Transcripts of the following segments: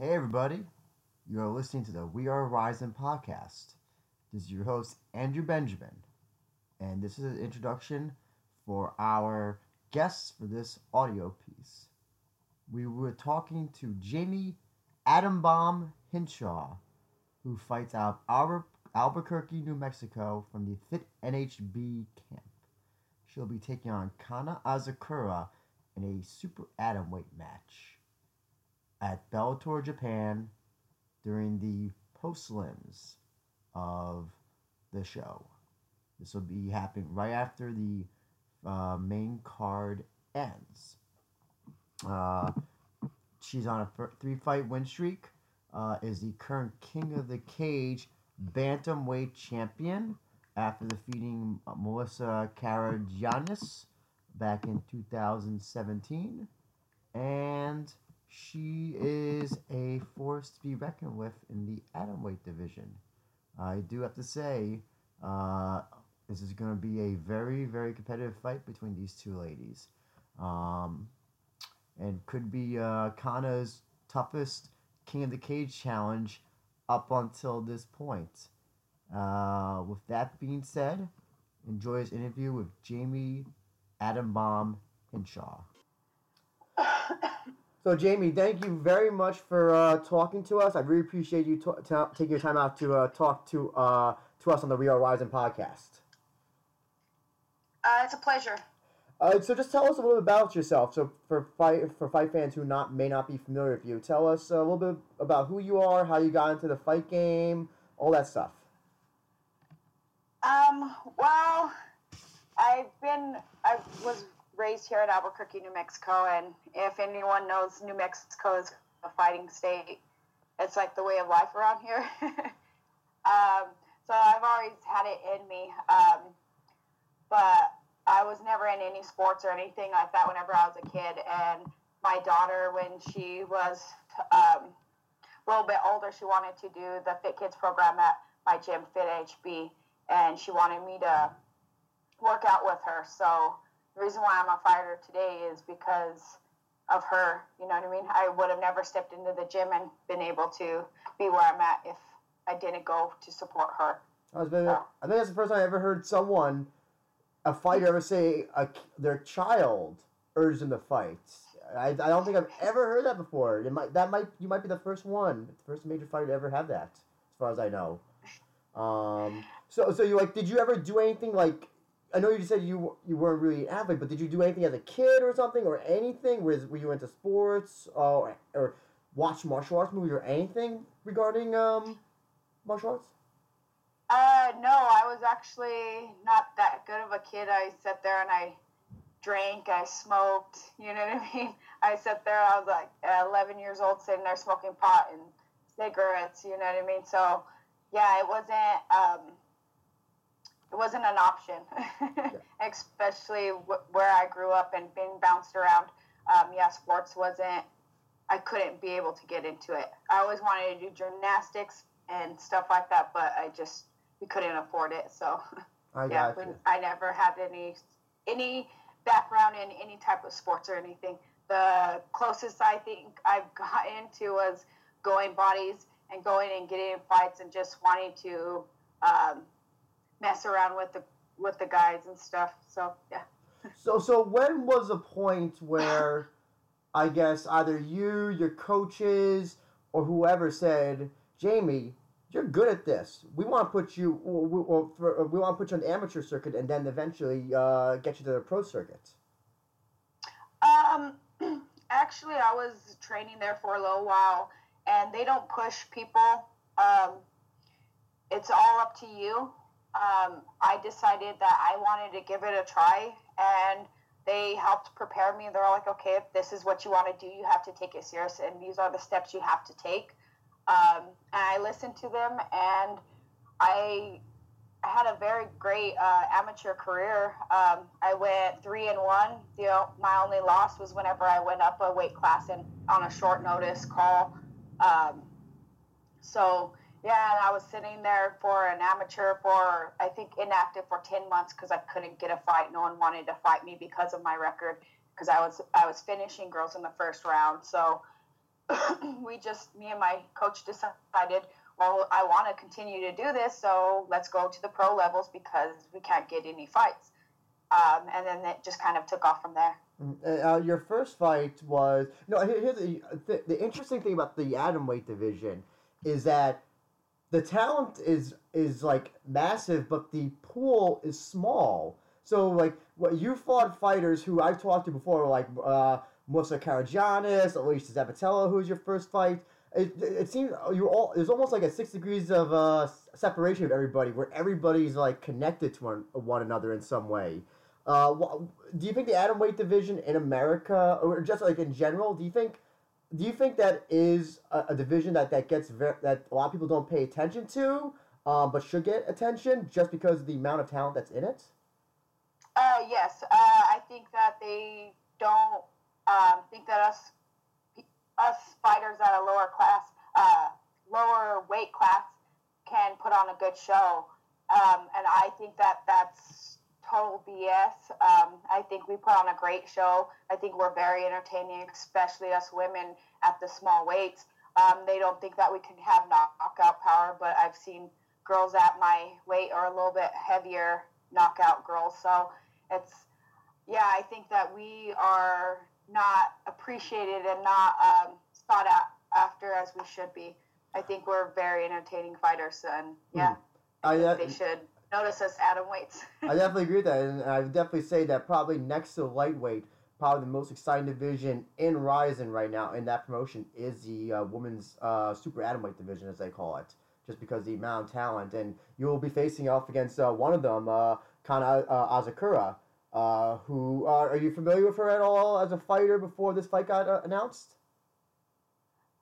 Hey, everybody. You are listening to the We Are Rising podcast. This is your host, Andrew Benjamin. And this is an introduction for our guests for this audio piece. We were talking to Jamie Atom Bomb Hinshaw, who fights out Albu- Albuquerque, New Mexico from the Fit NHB camp. She'll be taking on Kana Asakura in a super atom weight match at Bellator Japan during the postlims of the show. This will be happening right after the uh, main card ends. Uh, she's on a three fight win streak. Uh, is the current King of the Cage bantamweight champion after defeating Melissa Karagiannis back in 2017. And she is a force to be reckoned with in the atomweight division. I do have to say, uh, this is going to be a very, very competitive fight between these two ladies. Um, and could be uh, Kana's toughest King of the Cage challenge up until this point. Uh, with that being said, enjoy this interview with Jamie Atom Bomb Hinshaw. So, Jamie, thank you very much for uh, talking to us. I really appreciate you t- t- taking your time out to uh, talk to uh, to us on the We Are Rising podcast. Uh, it's a pleasure. Uh, so, just tell us a little bit about yourself. So, for fight for fight fans who not may not be familiar with you, tell us a little bit about who you are, how you got into the fight game, all that stuff. Um. Well, I've been I was raised here in Albuquerque, New Mexico, and if anyone knows New Mexico is a fighting state, it's like the way of life around here. um, so I've always had it in me. Um, but I was never in any sports or anything like that whenever I was a kid. And my daughter, when she was um, a little bit older, she wanted to do the Fit Kids program at my gym, Fit NHB, and she wanted me to work out with her. So the reason why I'm a fighter today is because of her. You know what I mean? I would have never stepped into the gym and been able to be where I'm at if I didn't go to support her. I, was, I think that's the first time I ever heard someone, a fighter, ever say a, their child urged them to fight. I, I don't think I've ever heard that before. It might that might you might be the first one, the first major fighter to ever have that, as far as I know. Um, so so you like did you ever do anything like I know you said you you weren't really an athlete, but did you do anything as a kid or something or anything? Was were you into sports or or watch martial arts movies or anything regarding um, martial arts? Uh, no, I was actually not that good of a kid. I sat there and I drank, I smoked. You know what I mean? I sat there. I was like 11 years old, sitting there smoking pot and cigarettes. You know what I mean? So yeah, it wasn't. Um, it wasn't an option, yeah. especially w- where I grew up and being bounced around. Um, yeah, sports wasn't. I couldn't be able to get into it. I always wanted to do gymnastics and stuff like that, but I just we couldn't afford it. So I yeah, I never had any any background in any type of sports or anything. The closest I think I've gotten to was going bodies and going and getting in fights and just wanting to um, mess around with the with the guys and stuff. So yeah. So so when was the point where I guess either you, your coaches, or whoever said, Jamie, you're good at this. We want to put you, we, we, we want to put you on the amateur circuit, and then eventually uh, get you to the pro circuit. Um, actually, I was training there for a little while, and they don't push people. Um, it's all up to you um, I decided that I wanted to give it a try, and they helped prepare me. They're like, okay, if this is what you want to do, you have to take it serious, and these are the steps you have to take. Um, and I listened to them, and I, I had a very great uh, amateur career. Um, I went three and one. You know, my only loss was whenever I went up a weight class and on a short notice call. Um, so yeah, and I was sitting there for an amateur for I think inactive for ten months because I couldn't get a fight. No one wanted to fight me because of my record because I was I was finishing girls in the first round. So we just me and my coach decided well i want to continue to do this so let's go to the pro levels because we can't get any fights um, and then it just kind of took off from there uh, your first fight was no. Here's the, the the interesting thing about the atom weight division is that the talent is is like massive, but the pool is small. So like what you fought fighters who I've talked to before, like uh, Melissa Karagiannis, Alesha Zappitella, who's your first fight. It, it seems you all there's almost like a six degrees of uh, separation of everybody, where everybody's like connected to one, one another in some way. Uh, do you think the atom weight division in America, or just like in general, do you think do you think that is a, a division that that gets ver- that a lot of people don't pay attention to, um, but should get attention just because of the amount of talent that's in it? Uh, yes, uh, I think that they don't um, think that us us fighters at a lower class, uh, lower weight class, can put on a good show, um, and I think that that's total BS. Um, I think we put on a great show. I think we're very entertaining, especially us women at the small weights. Um, they don't think that we can have knockout power, but I've seen girls at my weight or a little bit heavier knockout girls. So it's, yeah, I think that we are not appreciated and not um, sought after as we should be. I think we're very entertaining fighters, and yeah, mm. I, uh, they should notice us atom weights. I definitely agree with that, and I definitely say that probably next to lightweight, probably the most exciting division in Rizin right now in that promotion is the uh, women's uh, super atomweight division, as they call it, just because the amount of talent, and you will be facing off against uh, one of them, uh, Kana uh, Asakura. Uh, who are you familiar with her at all as a fighter before this fight got uh, announced?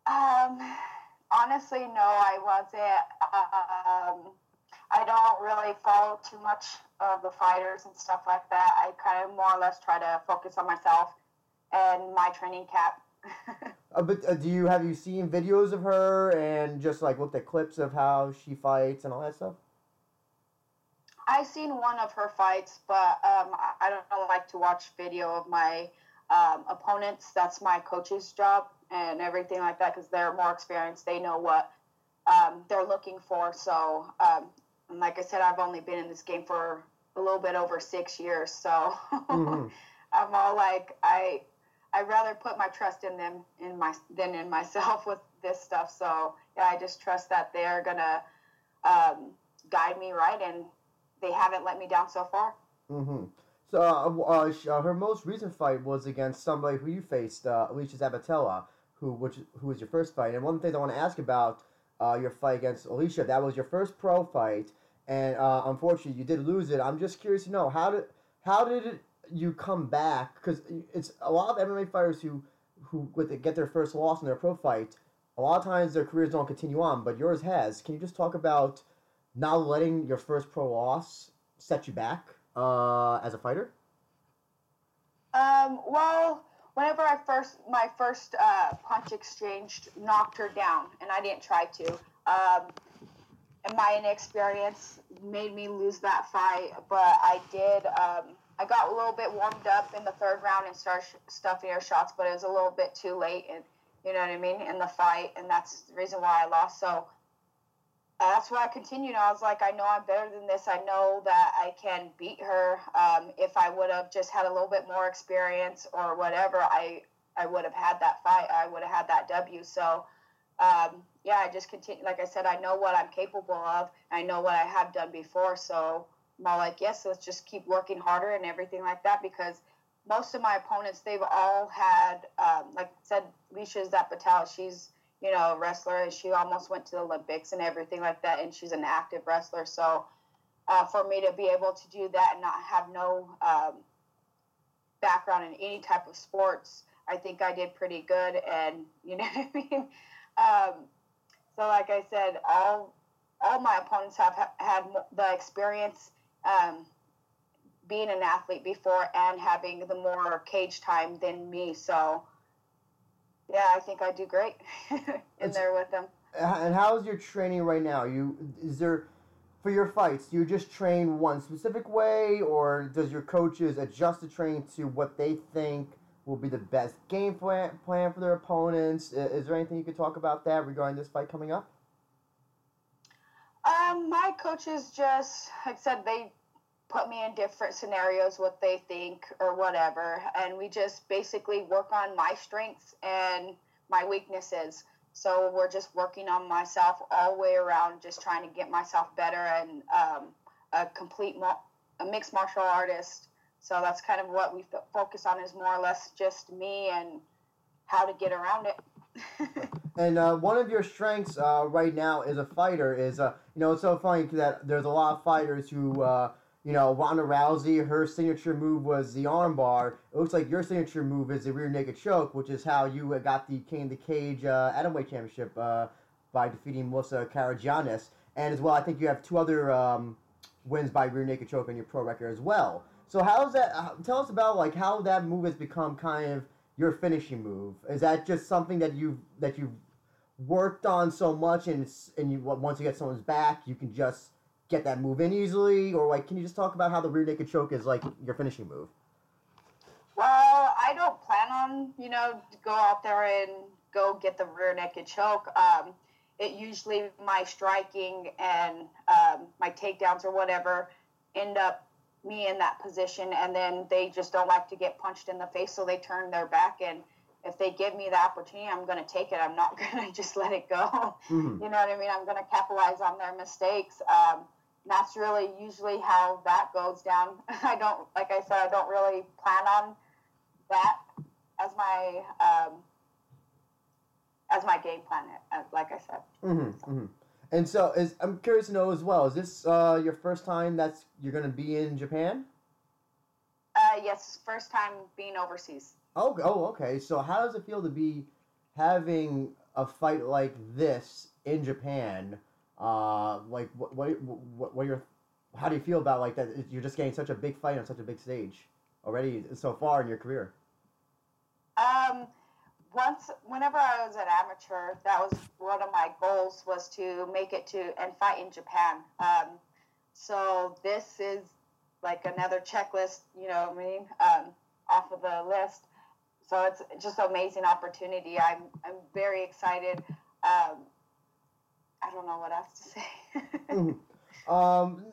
Um, honestly, no, I wasn't. Um, I don't really follow too much of the fighters and stuff like that. I kind of more or less try to focus on myself and my training cap. uh, but uh, do you have you seen videos of her and just like looked at clips of how she fights and all that stuff? I've seen one of her fights, but um, I don't like to watch video of my um, opponents. That's my coach's job and everything like that because they're more experienced. They know what um, they're looking for. So um, and like I said, I've only been in this game for a little bit over six years, so mm-hmm. I'm all like I I rather put my trust in them in my than in myself with this stuff. So yeah, I just trust that they're gonna um, guide me right, and they haven't let me down so far. Mm-hmm. So uh, uh, her most recent fight was against somebody who you faced, uh, Alesha Zappitella, who which who was your first fight. And one thing I want to ask about uh, your fight against Alesha, that was your first pro fight and uh, unfortunately you did lose it. I'm just curious to know how did how did it, you come back? Because it's a lot of MMA fighters who who get their first loss in their pro fight. A lot of times their careers don't continue on, but yours has. Can you just talk about not letting your first pro loss set you back uh, as a fighter? Um, well, whenever I first my first uh, punch exchanged knocked her down, and I didn't try to. Um, my inexperience made me lose that fight, but I did. Um, I got a little bit warmed up in the third round and started stuffing her shots, but it was a little bit too late, and you know what I mean, in the fight, and that's the reason why I lost. So uh, that's why I continued. I was like, I know I'm better than this. I know that I can beat her. Um, if I would have just had a little bit more experience or whatever, I I would have had that fight. I would have had that W. So um, yeah, I just continue. Like I said, I know what I'm capable of. I know what I have done before. So I'm all like, yes, let's just keep working harder and everything like that because most of my opponents, they've all had, um, like I said, Alesha Zappitella, she's, you know, a wrestler and she almost went to the Olympics and everything like that. And she's an active wrestler. So uh, for me to be able to do that and not have no um, background in any type of sports, I think I did pretty good. And, you know what I mean? Um, so, like I said, all all my opponents have ha- had the experience um, being an athlete before and having the more cage time than me. So, yeah, I think I do great in it's, there with them. And how is your training right now? You is there for your fights? Do you just train one specific way, or does your coaches adjust the training to what they think will be the best game plan, plan for their opponents? Is there anything you could talk about that regarding this fight coming up? Um, my coaches just, like I said, they put me in different scenarios, what they think or whatever, and we just basically work on my strengths and my weaknesses. So we're just working on myself all the way around, just trying to get myself better and um, a complete a mixed martial artist. So that's kind of what we focus on is more or less just me and how to get around it. and uh, one of your strengths uh, right now as a fighter is, uh, you know, it's so funny that there's a lot of fighters who, uh, you know, Ronda Rousey, her signature move was the armbar. It looks like your signature move is the rear naked choke, which is how you uh, got the King of the Cage uh, Atomweight Championship by defeating Melissa Karagiannis. And as well, I think you have two other um, wins by rear naked choke on your pro record as well. So how's that? Tell us about like how that move has become kind of your finishing move. Is that just something that you that you've worked on so much, and it's, and you once you get someone's back, you can just get that move in easily, or like can you just talk about how the rear naked choke is like your finishing move? Well, I don't plan on you know go out there and go get the rear naked choke. Um, it usually my striking and um, my takedowns or whatever end up me in that position and then they just don't like to get punched in the face so they turn their back and if they give me the opportunity i'm going to take it i'm not going to just let it go mm-hmm. you know what i mean i'm going to capitalize on their mistakes um, that's really usually how that goes down i don't like i said i don't really plan on that as my um, as my game plan like i said mm-hmm. So. Mm-hmm. And so, is I'm curious to know as well. Is this uh, your first time that's you're going to be in Japan? Uh, yes, first time being overseas. Oh, oh, okay. So, how does it feel to be having a fight like this in Japan? Uh, like, what, what, what, what your, how do you feel about like that? You're just getting such a big fight on such a big stage already so far in your career. Um, once whenever I was an amateur, that was one of my goals was to make it to and fight in Japan. Um, so this is like another checklist, you know what I mean, um, off of the list. So it's just an amazing opportunity. I'm I'm very excited. Um, I don't know what else to say. mm-hmm. um,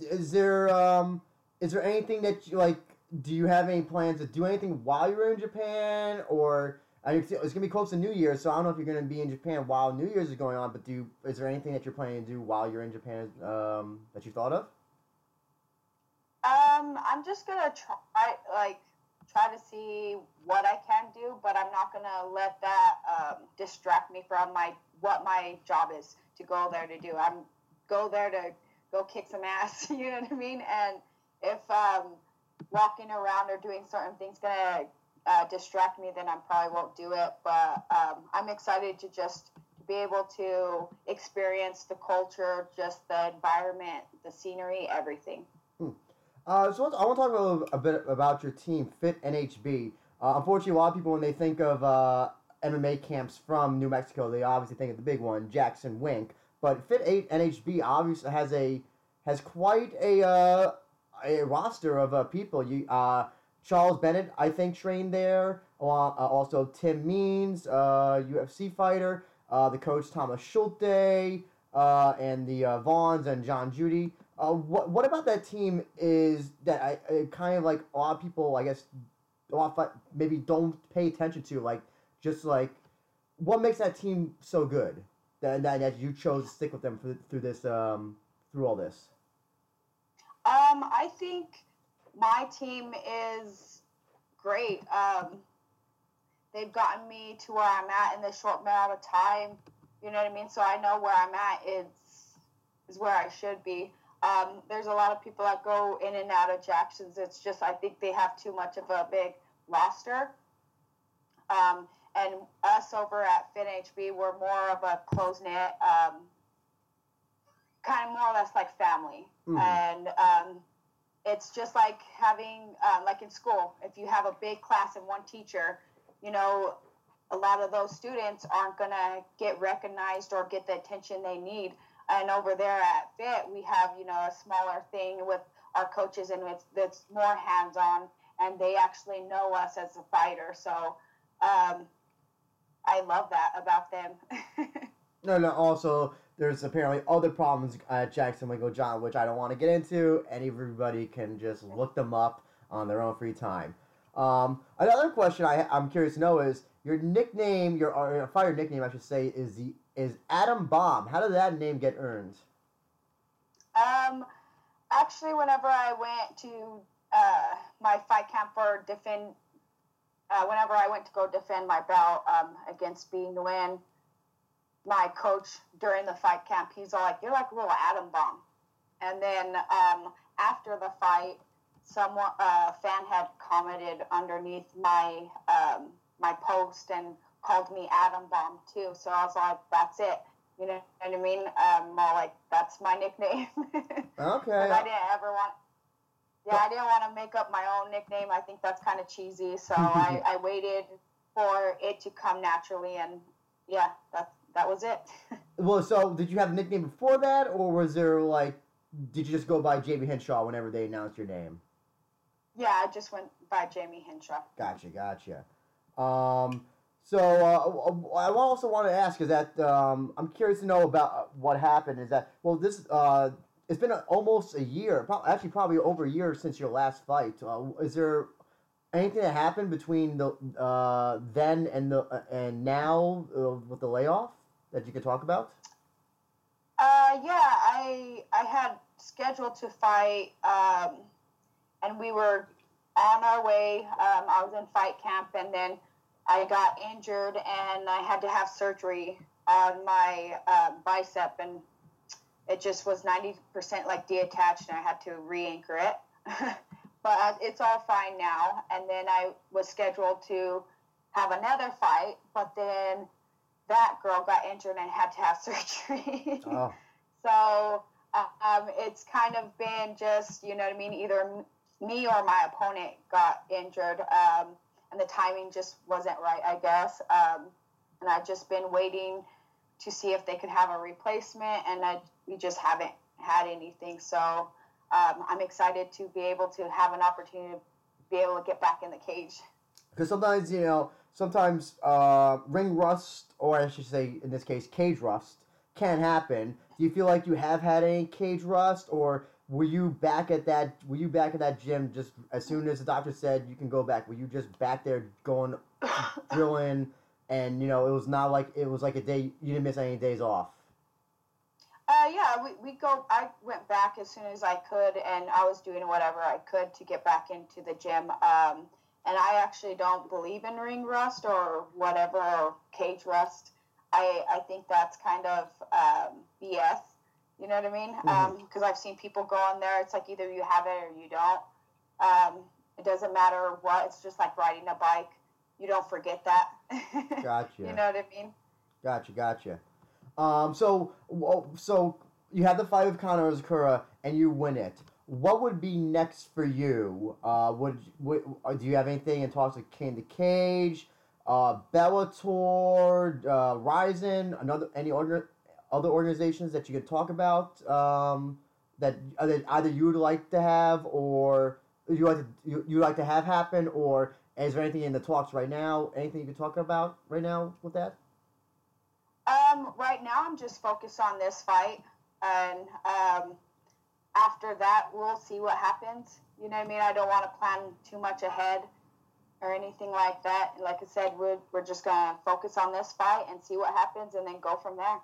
is there um, is there anything that you like? Do you have any plans to do anything while you're in Japan, or I mean, it's gonna be close to New Year's, so I don't know if you're gonna be in Japan while New Year's is going on. But do you, is there anything that you're planning to do while you're in Japan um, that you thought of? Um, I'm just gonna try like try to see what I can do, but I'm not gonna let that um, distract me from my what my job is to go there to do. I'm go there to go kick some ass. You know what I mean? And if um, walking around or doing certain things gonna uh, distract me, then I probably won't do it. But um, I'm excited to just be able to experience the culture, just the environment, the scenery, everything. Hmm. Uh, so I want to talk a, little, a bit about your team, Fit NHB. Uh, unfortunately, a lot of people, when they think of uh, MMA camps from New Mexico, they obviously think of the big one, Jackson Wink. But Fit 8 NHB obviously has a has quite a uh, a roster of uh, people. You uh, Charles Bennett, I think, trained there. Uh, also, Tim Means, uh, UFC fighter. Uh, the coach Thomas Schulte, uh, and the uh, Vaughns and John Judy. Uh, what what about that team is that I, I, kind of like a lot of people, I guess, a lot of, maybe don't pay attention to, like just like what makes that team so good that that, that you chose to stick with them for, through this um, through all this. Um, I think my team is great. Um, they've gotten me to where I'm at in this short amount of time. You know what I mean? So I know where I'm at is is where I should be. Um, there's a lot of people that go in and out of Jackson's. It's just I think they have too much of a big roster. Um, and us over at FitNHB, we're more of a close knit, um, kind of more or less like family. Mm-hmm. And um, it's just like having uh, like in school if you have a big class and one teacher you know a lot of those students aren't going to get recognized or get the attention they need and over there at fit we have you know a smaller thing with our coaches and it's, it's more hands-on and they actually know us as a fighter. So um, I love that about them. no, no. Also, there's apparently other problems at Jackson Winkle John, which I don't want to get into. And everybody can just look them up on their own free time. Um, another question I, I'm curious to know is your nickname, your, your fighter nickname, I should say, is the is Atom Bomb. How did that name get earned? Um, actually, whenever I went to uh, my fight camp for defend, uh, whenever I went to go defend my belt um, against B Nguyen, my coach during the fight camp, he's all like, "You're like a little atom bomb." And then um, after the fight, someone a uh, fan had commented underneath my um, my post and called me atom bomb too. So I was like, "That's it." You know what I mean? Um, more like that's my nickname. okay. I didn't ever want. Yeah, I didn't want to make up my own nickname. I think that's kind of cheesy. So I, I waited for it to come naturally, and yeah, that that was it. well, so did you have a nickname before that, or was there like, did you just go by Jamie Hinshaw whenever they announced your name? Yeah, I just went by Jamie Hinshaw. Gotcha, gotcha. Um, so uh, I also want to ask is that um, I'm curious to know about what happened. Is that well, this uh, it's been a, almost a year, actually probably over a year since your last fight. Uh, is there anything that happened between the uh, then and the uh, and now uh, with the layoff that you could talk about? Uh, yeah, I I had scheduled to fight, um, and we were on our way. Um, I was in fight camp, and then I got injured and I had to have surgery on my uh, bicep, and it just was 90% like detached, and I had to re anchor it. but it's all fine now. And then I was scheduled to have another fight, but then that girl got injured and had to have surgery. oh. So um, it's kind of been just, you know what I mean, either me or my opponent got injured. Um, and the timing just wasn't right, I guess. Um, and I've just been waiting to see if they could have a replacement, and I, we just haven't had anything. So um, I'm excited to be able to have an opportunity to be able to get back in the cage. Because sometimes, you know, sometimes uh, ring rust, or I should say, in this case, cage rust, can happen. Do you feel like you have had any cage rust, or were you back at that were you back at that gym just as soon as the doctor said you can go back? Were you just back there going drilling and you know it was not like it was like a day you didn't miss any days off? Uh, yeah we, we go i went back as soon as i could and i was doing whatever i could to get back into the gym. Um, and i actually don't believe in ring rust or whatever or cage rust i, I think that's kind of um, bs you know what I mean? Because mm-hmm. um, I've seen people go on there. It's like either you have it or you don't. Um, it doesn't matter what. It's just like riding a bike. You don't forget that. Gotcha. you know what I mean? Gotcha, gotcha. Um, so, so you have the fight with Kana Asakura and you win it. What would be next for you? Uh, would, would uh, do you have anything in talks with the Cage, uh, Bellator, uh, Rizin, another any other other organizations that you could talk about um, that that either you would like to have or you like to you, you like to have happen? Or is there anything in the talks right now? Anything you can talk about right now with that? Um, right now i'm just focused on this fight and um, after that we'll see what happens you know what i mean i don't want to plan too much ahead or anything like that like i said we're, we're just going to focus on this fight and see what happens and then go from there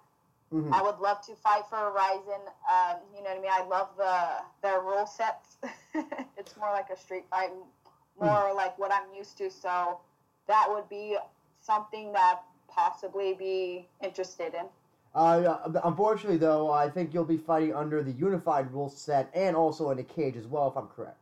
Mm-hmm. I would love to fight for Rizin. Um, you know what I mean? I love the their rule sets. it's more like a street fight, more mm-hmm. like what I'm used to. So that would be something that possibly be interested in. Uh, unfortunately, though, I think you'll be fighting under the unified rule set and also in a cage as well, if I'm correct.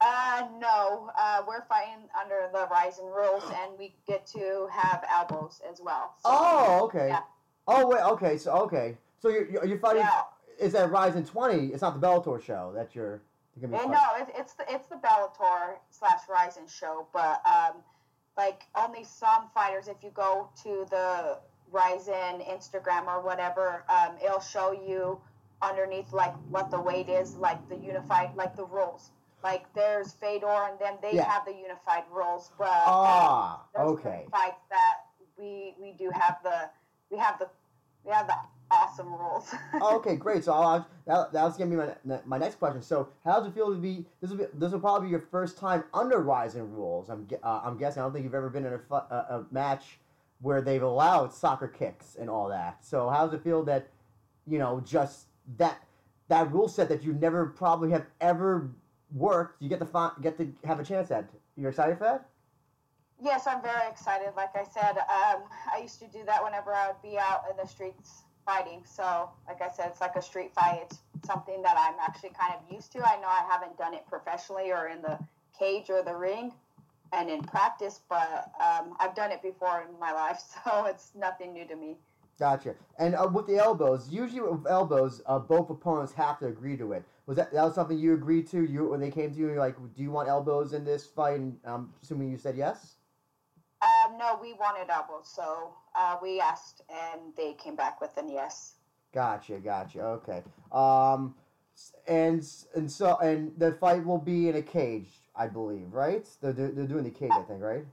Uh, no, uh, we're fighting under the Rizin rules, and we get to have elbows as well. So, oh, okay. Yeah. Oh wait, okay, so okay, so you're you're, you're fighting. Yeah. Is that Rizin Twenty? It's not the Bellator show that you're. you're gonna be no, it's, it's the it's the Bellator slash Rizin show, but um, like only some fighters. If you go to the Rizin Instagram or whatever, um, it'll show you underneath like what the weight is, like the unified, like the rules. Like there's Fedor, and then they Yeah. have the unified rules. But Ah, um, okay. fights that we we do have the we have the we have the awesome rules. Okay, great. So I'll, that, that was gonna be my, my next question. So how does it feel to be this will be this will probably be your first time under Rizin rules? I'm uh, I'm guessing. I don't think you've ever been in a, a, a match where they've allowed soccer kicks and all that. So how does it feel that you know just that that rule set that you never probably have ever worked? You get to find, get to have a chance at. You're excited for that? Yes, I'm very excited. Like I said, um, I used to do that whenever I would be out in the streets fighting. So, like I said, it's like a street fight. It's something that I'm actually kind of used to. I know I haven't done it professionally or in the cage or the ring and in practice, but um, I've done it before in my life, so it's nothing new to me. Gotcha. And uh, with the elbows, usually with elbows, uh, both opponents have to agree to it. Was that that was something you agreed to? You when they came to you, you're like, do you want elbows in this fight? And I'm assuming you said yes. Um, no, we wanted elbows, so uh, we asked, and they came back with an yes. Gotcha, gotcha. Okay. Um, and and so and the fight will be in a cage, I believe, right? They're they're, they're doing the cage, I think, right?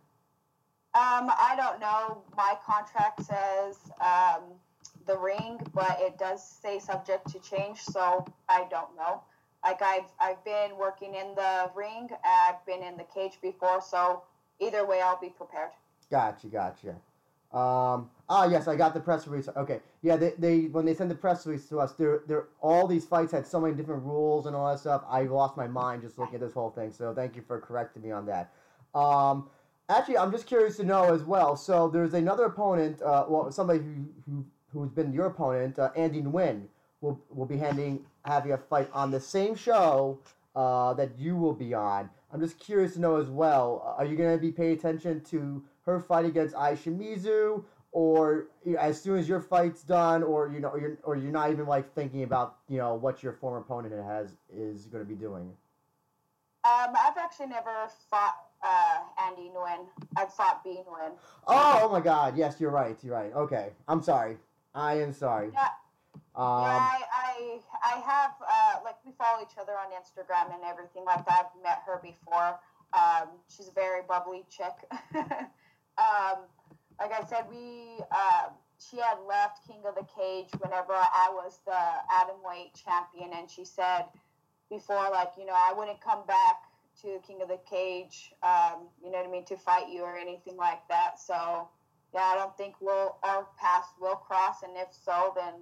Um, I don't know. My contract says um, the ring, but it does say subject to change, so I don't know. Like I've I've been working in the ring, I've been in the cage before, so either way, I'll be prepared. Gotcha, gotcha. Um, ah, yes, I got the press release. Okay, yeah, they, they when they send the press release to us, there there all these fights had so many different rules and all that stuff. I lost my mind just looking at this whole thing. So thank you for correcting me on that. Um, actually, I'm just curious to know as well. So there's another opponent, uh, well, somebody who who who's been your opponent, uh, Andy Nguyen, will will be handing having a fight on the same show uh, that you will be on. I'm just curious to know as well. uh, Are you going to be paying attention to her fight against Ai Shimizu, or you know, as soon as your fight's done, or you know, or you're, or you're not even like thinking about you know what your former opponent has is going to be doing? Um, I've actually never fought uh, Andy Nguyen. I've fought B Nguyen. Oh, oh my God! Yes, you're right. You're right. Okay, I'm sorry. I am sorry. Yeah. Um, yeah, I, I, I have, uh, like, we follow each other on Instagram and everything like that. I've met her before. Um, she's a very bubbly chick. um, like I said, we, uh, she had left King of the Cage whenever I was the atom weight champion, and she said before, like, you know, I wouldn't come back to King of the Cage, um, you know what I mean, to fight you or anything like that. So, yeah, I don't think we'll our paths will cross, and if so, then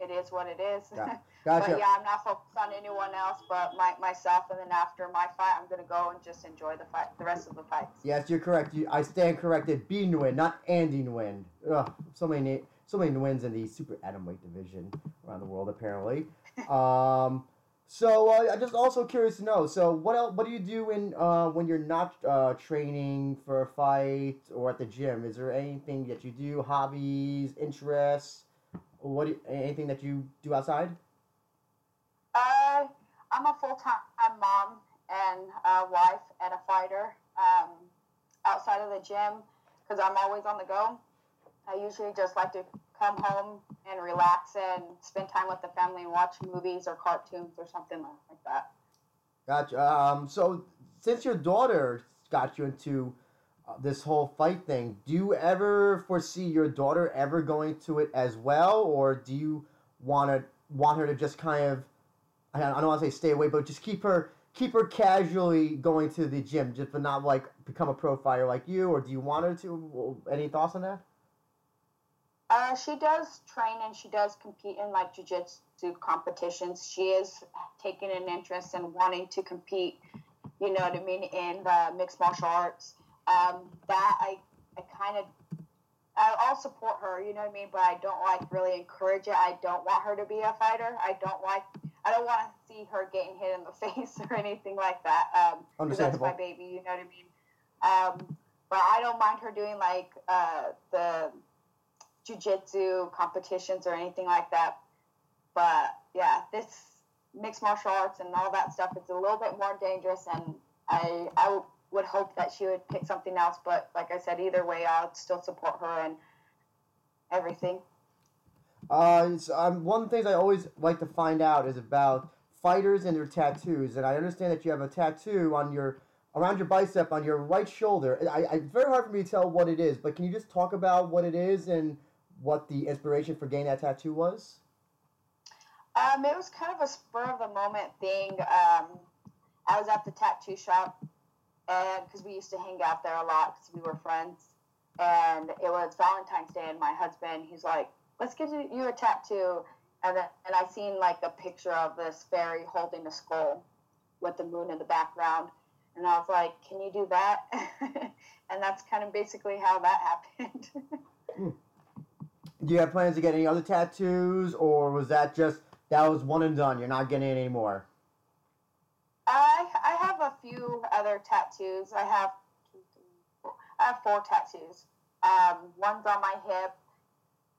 it is what it is. Yeah, but yeah, I'm not focused on anyone else but my, myself. And then after my fight, I'm gonna go and just enjoy the fight, the rest of the fights. Yes, you're correct. You, I stand corrected. B Nguyen, not Andy Nguyen. Ugh, so many, so many Nguyen's in the super atom weight division around the world, apparently. um, so uh, I'm just also curious to know. So what else? What do you do in uh, when you're not uh, training for a fight or at the gym? Is there anything that you do? Hobbies, interests? What do you, anything that you do outside? I'm a full time mom and a wife and a fighter. Um, outside of the gym, because I'm always on the go. I usually just like to come home and relax and spend time with the family and watch movies or cartoons or something like that. Gotcha. Um, so since your daughter got you into uh, this whole fight thing, do you ever foresee your daughter ever going to it as well, or do you want to want her to just kind of I don't, want to say stay away, but just keep her keep her casually going to the gym, just but not like become a pro fighter like you, or do you want her to? Any thoughts on that? Uh, she does train and she does compete in like jujitsu competitions. She is taking an interest in wanting to compete, you know what I mean, in the mixed martial arts. Um, that I, I kind of, I'll support her, you know what I mean, but I don't like really encourage it. I don't want her to be a fighter. I don't like, I don't want to see her getting hit in the face or anything like that. Um, that's my baby, you know what I mean. Um, but I don't mind her doing like uh, the jujitsu competitions or anything like that. But yeah, this mixed martial arts and all that stuff is a little bit more dangerous, and I I w- would hope that she would pick something else. But like I said, either way, I'll still support her and everything. Uh, um, one of the things I always like to find out is about fighters and their tattoos, and I understand that you have a tattoo on your around your bicep on your right shoulder. I, I, it's very hard for me to tell what it is, but can you just talk about what it is and what the inspiration for getting that tattoo was? Um, it was kind of a spur of the moment thing. Um, I was at the tattoo shop, and because we used to hang out there a lot because we were friends, and it was Valentine's Day, and my husband, he's like, "Let's get you a tattoo," and then, and I seen like a picture of this fairy holding a skull with the moon in the background, and I was like, "Can you do that?" and that's kind of basically how that happened. Do you have plans to get any other tattoos, or was that just that was one and done? You're not getting any more. I I have a few other tattoos. I have I have four tattoos. Um, one's on my hip,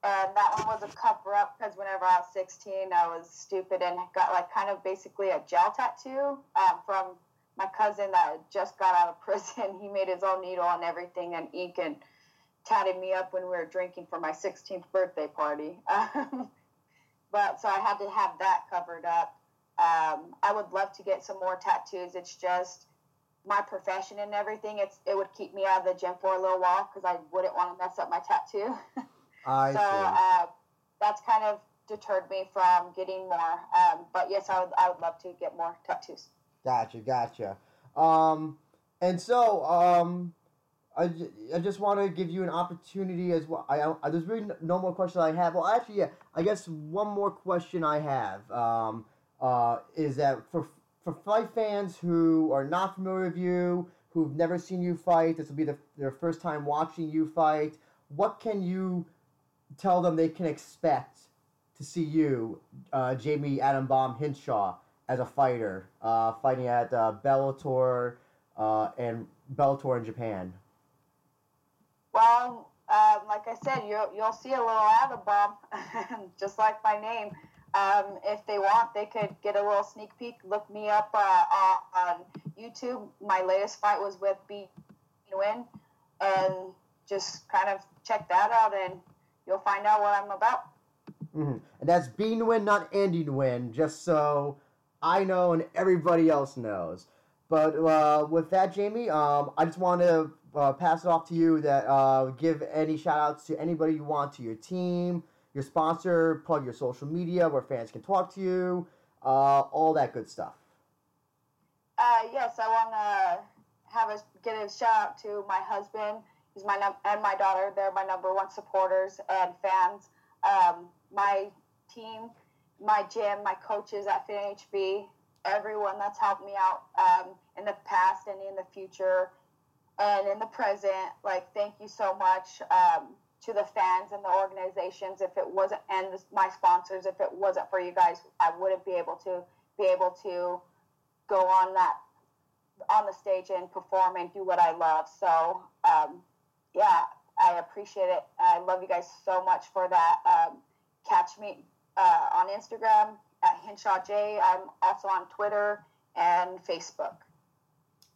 and that one was a cover up because whenever I was 16, I was stupid and got like kind of basically a gel tattoo um, from my cousin that just got out of prison. He made his own needle and everything and ink and tatted me up when we were drinking for my 16th birthday party. Um, but so I had to have that covered up. Um, I would love to get some more tattoos. It's just my profession and everything. It's it would keep me out of the gym for a little while because I wouldn't want to mess up my tattoo. I so uh, that's kind of deterred me from getting more. Um, but yes, I would I would love to get more tattoos. Gotcha, gotcha. Um, and so, um, I, I just want to give you an opportunity as well. I, I there's really no more questions I have. Well, actually, yeah. I guess one more question I have um, uh, is that for for fight fans who are not familiar with you, who've never seen you fight, this will be the, their first time watching you fight. What can you tell them they can expect to see you, uh, Jamie Atom Bomb Hinshaw, as a fighter, uh, fighting at uh, Bellator uh, and Bellator in Japan. Well, um, like I said, you'll, you'll see a little atom bomb, just like my name. Um, if they want, they could get a little sneak peek. Look me up uh, on, YouTube. My latest fight was with B Nguyen, and just kind of check that out, and you'll find out what I'm about. hmm And that's B Nguyen, not Andy Nguyen, just so I know and everybody else knows. But uh, with that, Jamie, um, I just want to uh, pass it off to you that uh, give any shout outs to anybody you want to your team, your sponsor, plug your social media where fans can talk to you, uh, all that good stuff. Uh, yes, I want to have a get a shout out to my husband. He's my num- and my daughter. They're my number one supporters and fans. Um, my team, my gym, my coaches at FitNHB, everyone that's helped me out um, in the past and in the future and in the present. Like, thank you so much um, to the fans and the organizations. If it wasn't, and my sponsors, if it wasn't for you guys, I wouldn't be able to be able to go on that on the stage and perform and do what I love. So, um, yeah, I appreciate it. I love you guys so much for that. Um, catch me uh, on Instagram at Hinshaw J. I'm also on Twitter and Facebook.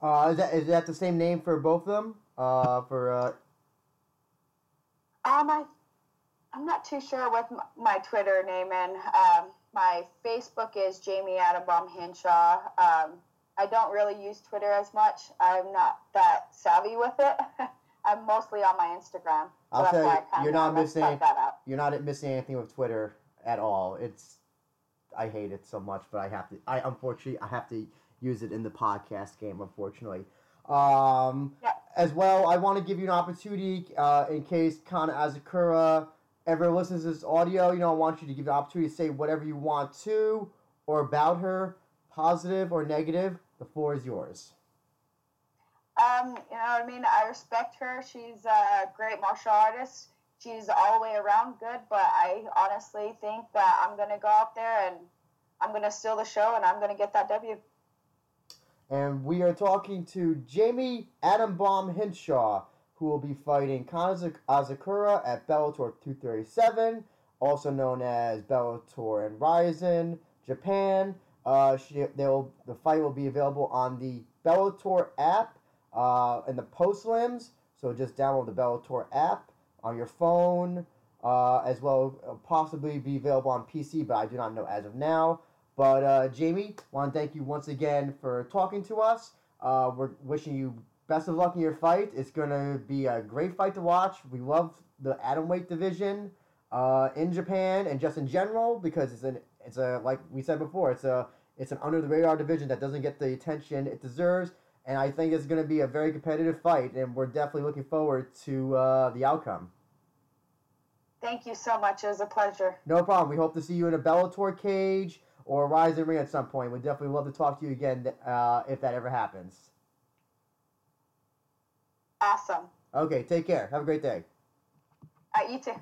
Uh, is that is that the same name for both of them? Uh, for uh, Um, I, I'm not too sure what m- my Twitter name and um, my Facebook is Jamie Atom Bomb Hinshaw. Um, I don't really use Twitter as much. I'm not that savvy with it. I'm mostly on my Instagram. I'll tell you, you're not missing- you're not missing anything with Twitter at all. It's I hate it so much, but I have to. I unfortunately I have to use it in the podcast game. Unfortunately, um, Yeah. as well, I want to give you an opportunity uh, in case Kana Asakura ever listens to this audio. You know, I want you to give the opportunity to say whatever you want to or about her, positive or negative. The floor is yours. Um, you know what I mean? I respect her. She's a great martial artist. She's all the way around good, but I honestly think that I'm going to go out there and I'm going to steal the show and I'm going to get that W. And we are talking to Jamie Atom Bomb Hinshaw, who will be fighting Kana Asakura at Bellator 237, also known as Bellator and Rizin, Japan. Uh, she, they'll, the fight will be available on the Bellator app uh, in the post limbs. So just download the Bellator app on your phone, uh, as well uh, possibly be available on PC, but I do not know as of now. But uh, Jamie, want to thank you once again for talking to us. Uh, we're wishing you best of luck in your fight. It's gonna be a great fight to watch. We love the atomweight division uh, in Japan and just in general because it's an it's a like we said before it's a it's an under the radar division that doesn't get the attention it deserves. And I think it's going to be a very competitive fight, and we're definitely looking forward to uh, the outcome. Thank you so much. It was a pleasure. No problem. We hope to see you in a Bellator cage or Rizin Ring at some point. We'd definitely love to talk to you again uh, if that ever happens. Awesome. Okay, take care. Have a great day. Uh, you too.